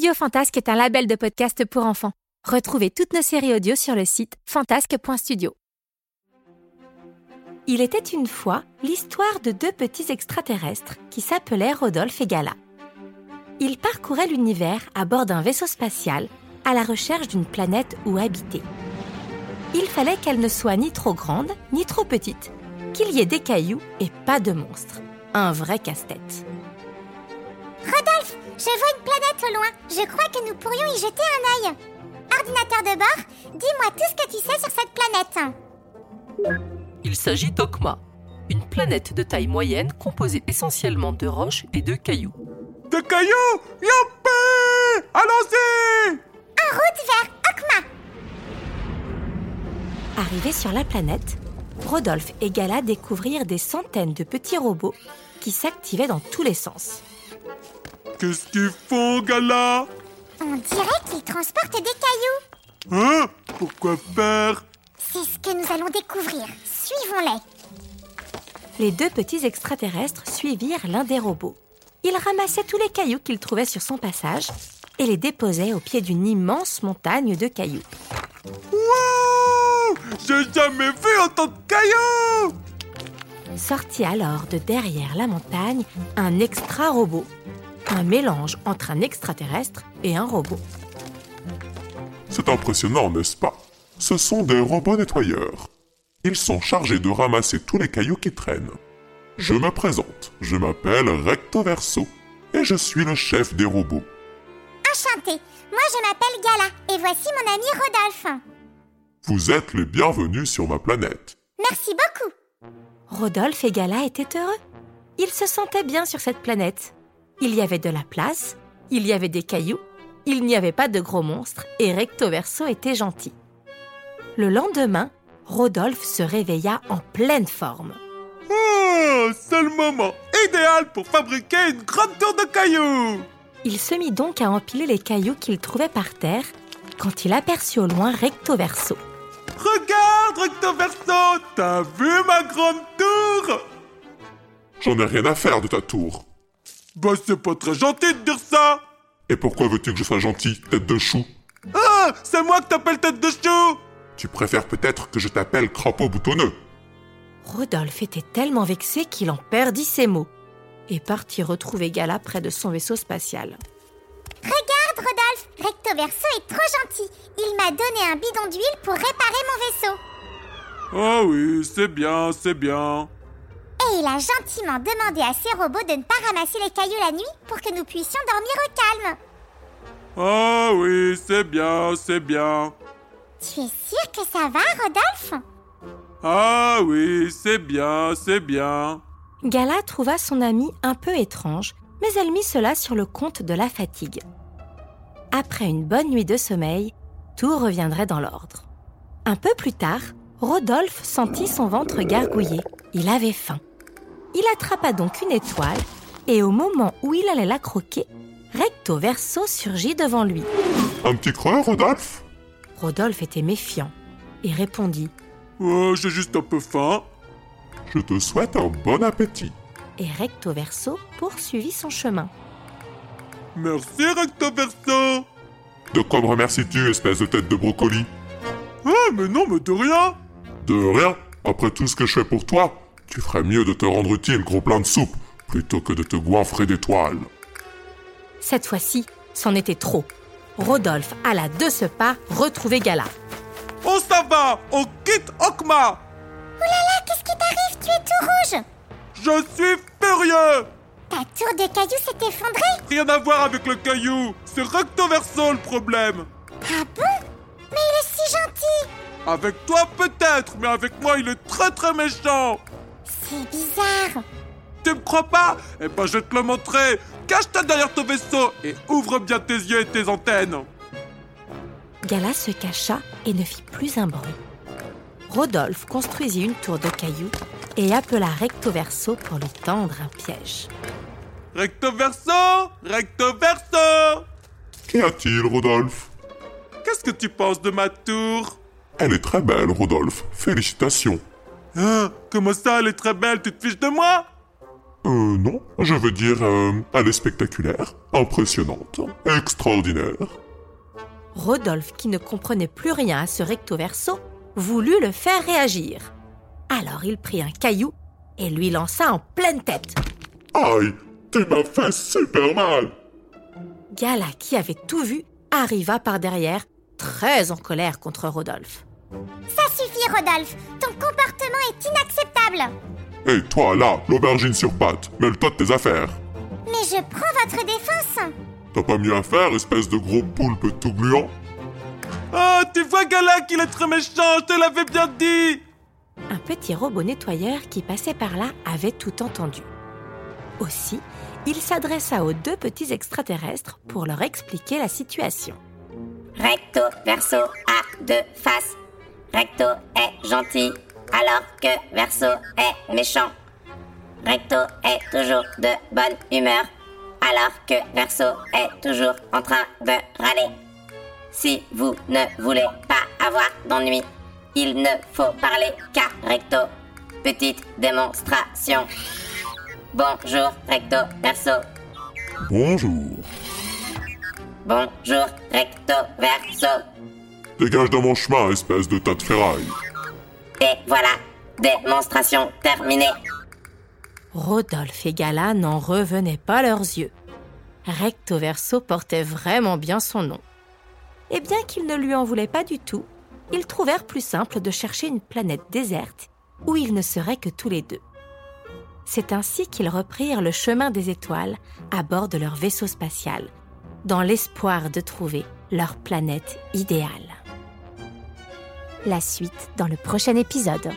Studio Fantasque est un label de podcast pour enfants. Retrouvez toutes nos séries audio sur le site fantasque.studio. Il était une fois l'histoire de deux petits extraterrestres qui s'appelaient Rodolphe et Gala. Ils parcouraient l'univers à bord d'un vaisseau spatial à la recherche d'une planète où habiter. Il fallait qu'elle ne soit ni trop grande ni trop petite, qu'il y ait des cailloux et pas de monstres. Un vrai casse-tête. Je vois une planète au loin. Je crois que nous pourrions y jeter un œil. Ordinateur de bord, dis-moi tout ce que tu sais sur cette planète. Il s'agit d'Okma, une planète de taille moyenne composée essentiellement de roches et de cailloux. De cailloux? Youpi Allons-y En route vers Okma. Arrivés sur la planète, Rodolphe et Gala découvrirent des centaines de petits robots qui s'activaient dans tous les sens. Qu'est-ce qu'ils font, Gala On dirait qu'ils transportent des cailloux. Hein? Pourquoi faire? C'est ce que nous allons découvrir. Suivons-les. Les deux petits extraterrestres suivirent l'un des robots. Il ramassait tous les cailloux qu'il trouvait sur son passage et les déposait au pied d'une immense montagne de cailloux. Wow J'ai jamais vu autant de cailloux Sortit alors de derrière la montagne un extra-robot. Un mélange entre un extraterrestre et un robot. C'est impressionnant, n'est-ce pas? Ce sont des robots nettoyeurs. Ils sont chargés de ramasser tous les cailloux qui traînent. Je me présente, je m'appelle Recto Verso et je suis le chef des robots. Enchanté. Moi, je m'appelle Gala et voici mon ami Rodolphe. Vous êtes les bienvenus sur ma planète. Merci beaucoup. Rodolphe et Gala étaient heureux. Ils se sentaient bien sur cette planète. Il y avait de la place, il y avait des cailloux, il n'y avait pas de gros monstres et Recto Verso était gentil. Le lendemain, Rodolphe se réveilla en pleine forme. Oh, c'est le moment idéal pour fabriquer une grande tour de cailloux Il se mit donc à empiler les cailloux qu'il trouvait par terre quand il aperçut au loin Recto Verso. Regarde, Recto Verso T'as vu ma grande tour? J'en ai rien à faire de ta tour. Bah, c'est pas très gentil de dire ça Et pourquoi veux-tu que je sois gentil, tête de chou? Ah C'est moi que t'appelles tête de chou Tu préfères peut-être que je t'appelle crapaud boutonneux Rodolphe était tellement vexé qu'il en perdit ses mots et partit retrouver Gala près de son vaisseau spatial. Regarde, Rodolphe. Recto Verso est trop gentil. Il m'a donné un bidon d'huile pour réparer mon vaisseau. Ah oui, c'est bien, c'est bien. Et il a gentiment demandé à ses robots de ne pas ramasser les cailloux la nuit pour que nous puissions dormir au calme. Ah oui, c'est bien, c'est bien. Tu es sûr que ça va, Rodolphe? Ah oui, c'est bien, c'est bien. Gala trouva son amie un peu étrange, mais elle mit cela sur le compte de la fatigue. Après une bonne nuit de sommeil, tout reviendrait dans l'ordre. Un peu plus tard, Rodolphe sentit son ventre gargouiller. Il avait faim. Il attrapa donc une étoile et au moment où il allait la croquer, Recto Verso surgit devant lui. Un petit creux, Rodolphe? Rodolphe était méfiant et répondit Oh, j'ai juste un peu faim. Je te souhaite un bon appétit. et Recto Verso poursuivit son chemin. Merci, Recto Verso. De quoi me remercies-tu, espèce de tête de brocoli? Ah, mais non, mais de rien. De rien Après tout ce que je fais pour toi, tu ferais mieux de te rendre utile, gros plein de soupe, plutôt que de te goinfrer d'étoiles. Cette fois-ci, c'en était trop. Rodolphe alla de ce pas retrouver Gala. On s'en va, on quitte Okma. Oulala, qu'est-ce qui t'arrive? Tu es tout rouge Je suis furieux. Ta tour de cailloux s'est effondrée Rien à voir avec le caillou. C'est Recto Verso le problème. Ah bon? Mais il est si gentil Avec toi peut-être, mais avec moi il est très très méchant. C'est bizarre. Tu me crois pas? Eh ben je vais te le montrer. Cache-toi derrière ton vaisseau et ouvre bien tes yeux et tes antennes. Gala se cacha et ne fit plus un bruit. Rodolphe construisit une tour de cailloux et appela Recto Verso pour lui tendre un piège. Recto verso Recto verso Qu'y a-t-il, Rodolphe? Qu'est-ce que tu penses de ma tour? Elle est très belle, Rodolphe. Félicitations. Hein Comment ça, elle est très belle, tu te fiches de moi? Euh, non, je veux dire, euh, elle est spectaculaire, impressionnante, extraordinaire. Rodolphe, qui ne comprenait plus rien à ce recto verso, voulut le faire réagir. Alors il prit un caillou et lui lança en pleine tête. Aïe, tu m'as fait super mal. Gala, qui avait tout vu, arriva par derrière, très en colère contre Rodolphe. Ça suffit, Rodolphe. Ton comportement est inacceptable. Et toi, là, l'aubergine sur pattes, mêle-toi de tes affaires. Mais je prends votre défense. T'as pas mieux à faire, espèce de gros poulpe tout gluant Oh, tu vois Gala qu'il est très méchant, je te l'avais bien dit Un petit robot nettoyeur qui passait par là avait tout entendu. Aussi, il s'adressa aux deux petits extraterrestres pour leur expliquer la situation. Recto verso a deux faces. Recto est gentil alors que verso est méchant. Recto est toujours de bonne humeur alors que verso est toujours en train de râler. Si vous ne voulez pas avoir d'ennui, il ne faut parler qu'à recto. Petite démonstration. Bonjour recto verso. Bonjour. Bonjour recto verso. Dégage de mon chemin, espèce de tas de ferraille. Et voilà, démonstration terminée. Rodolphe et Gala n'en revenaient pas leurs yeux. Recto Verso portait vraiment bien son nom. Et bien qu'ils ne lui en voulaient pas du tout, ils trouvèrent plus simple de chercher une planète déserte où ils ne seraient que tous les deux. C'est ainsi qu'ils reprirent le chemin des étoiles à bord de leur vaisseau spatial, dans l'espoir de trouver leur planète idéale. La suite dans le prochain épisode.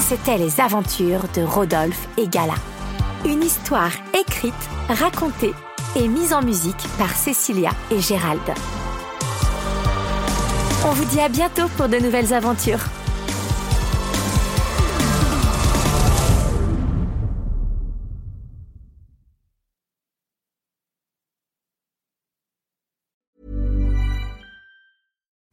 C'était les aventures de Rodolphe et Gala. Une histoire écrite, racontée et mise en musique par Cécilia et Gérald. On vous dit à bientôt pour de nouvelles aventures.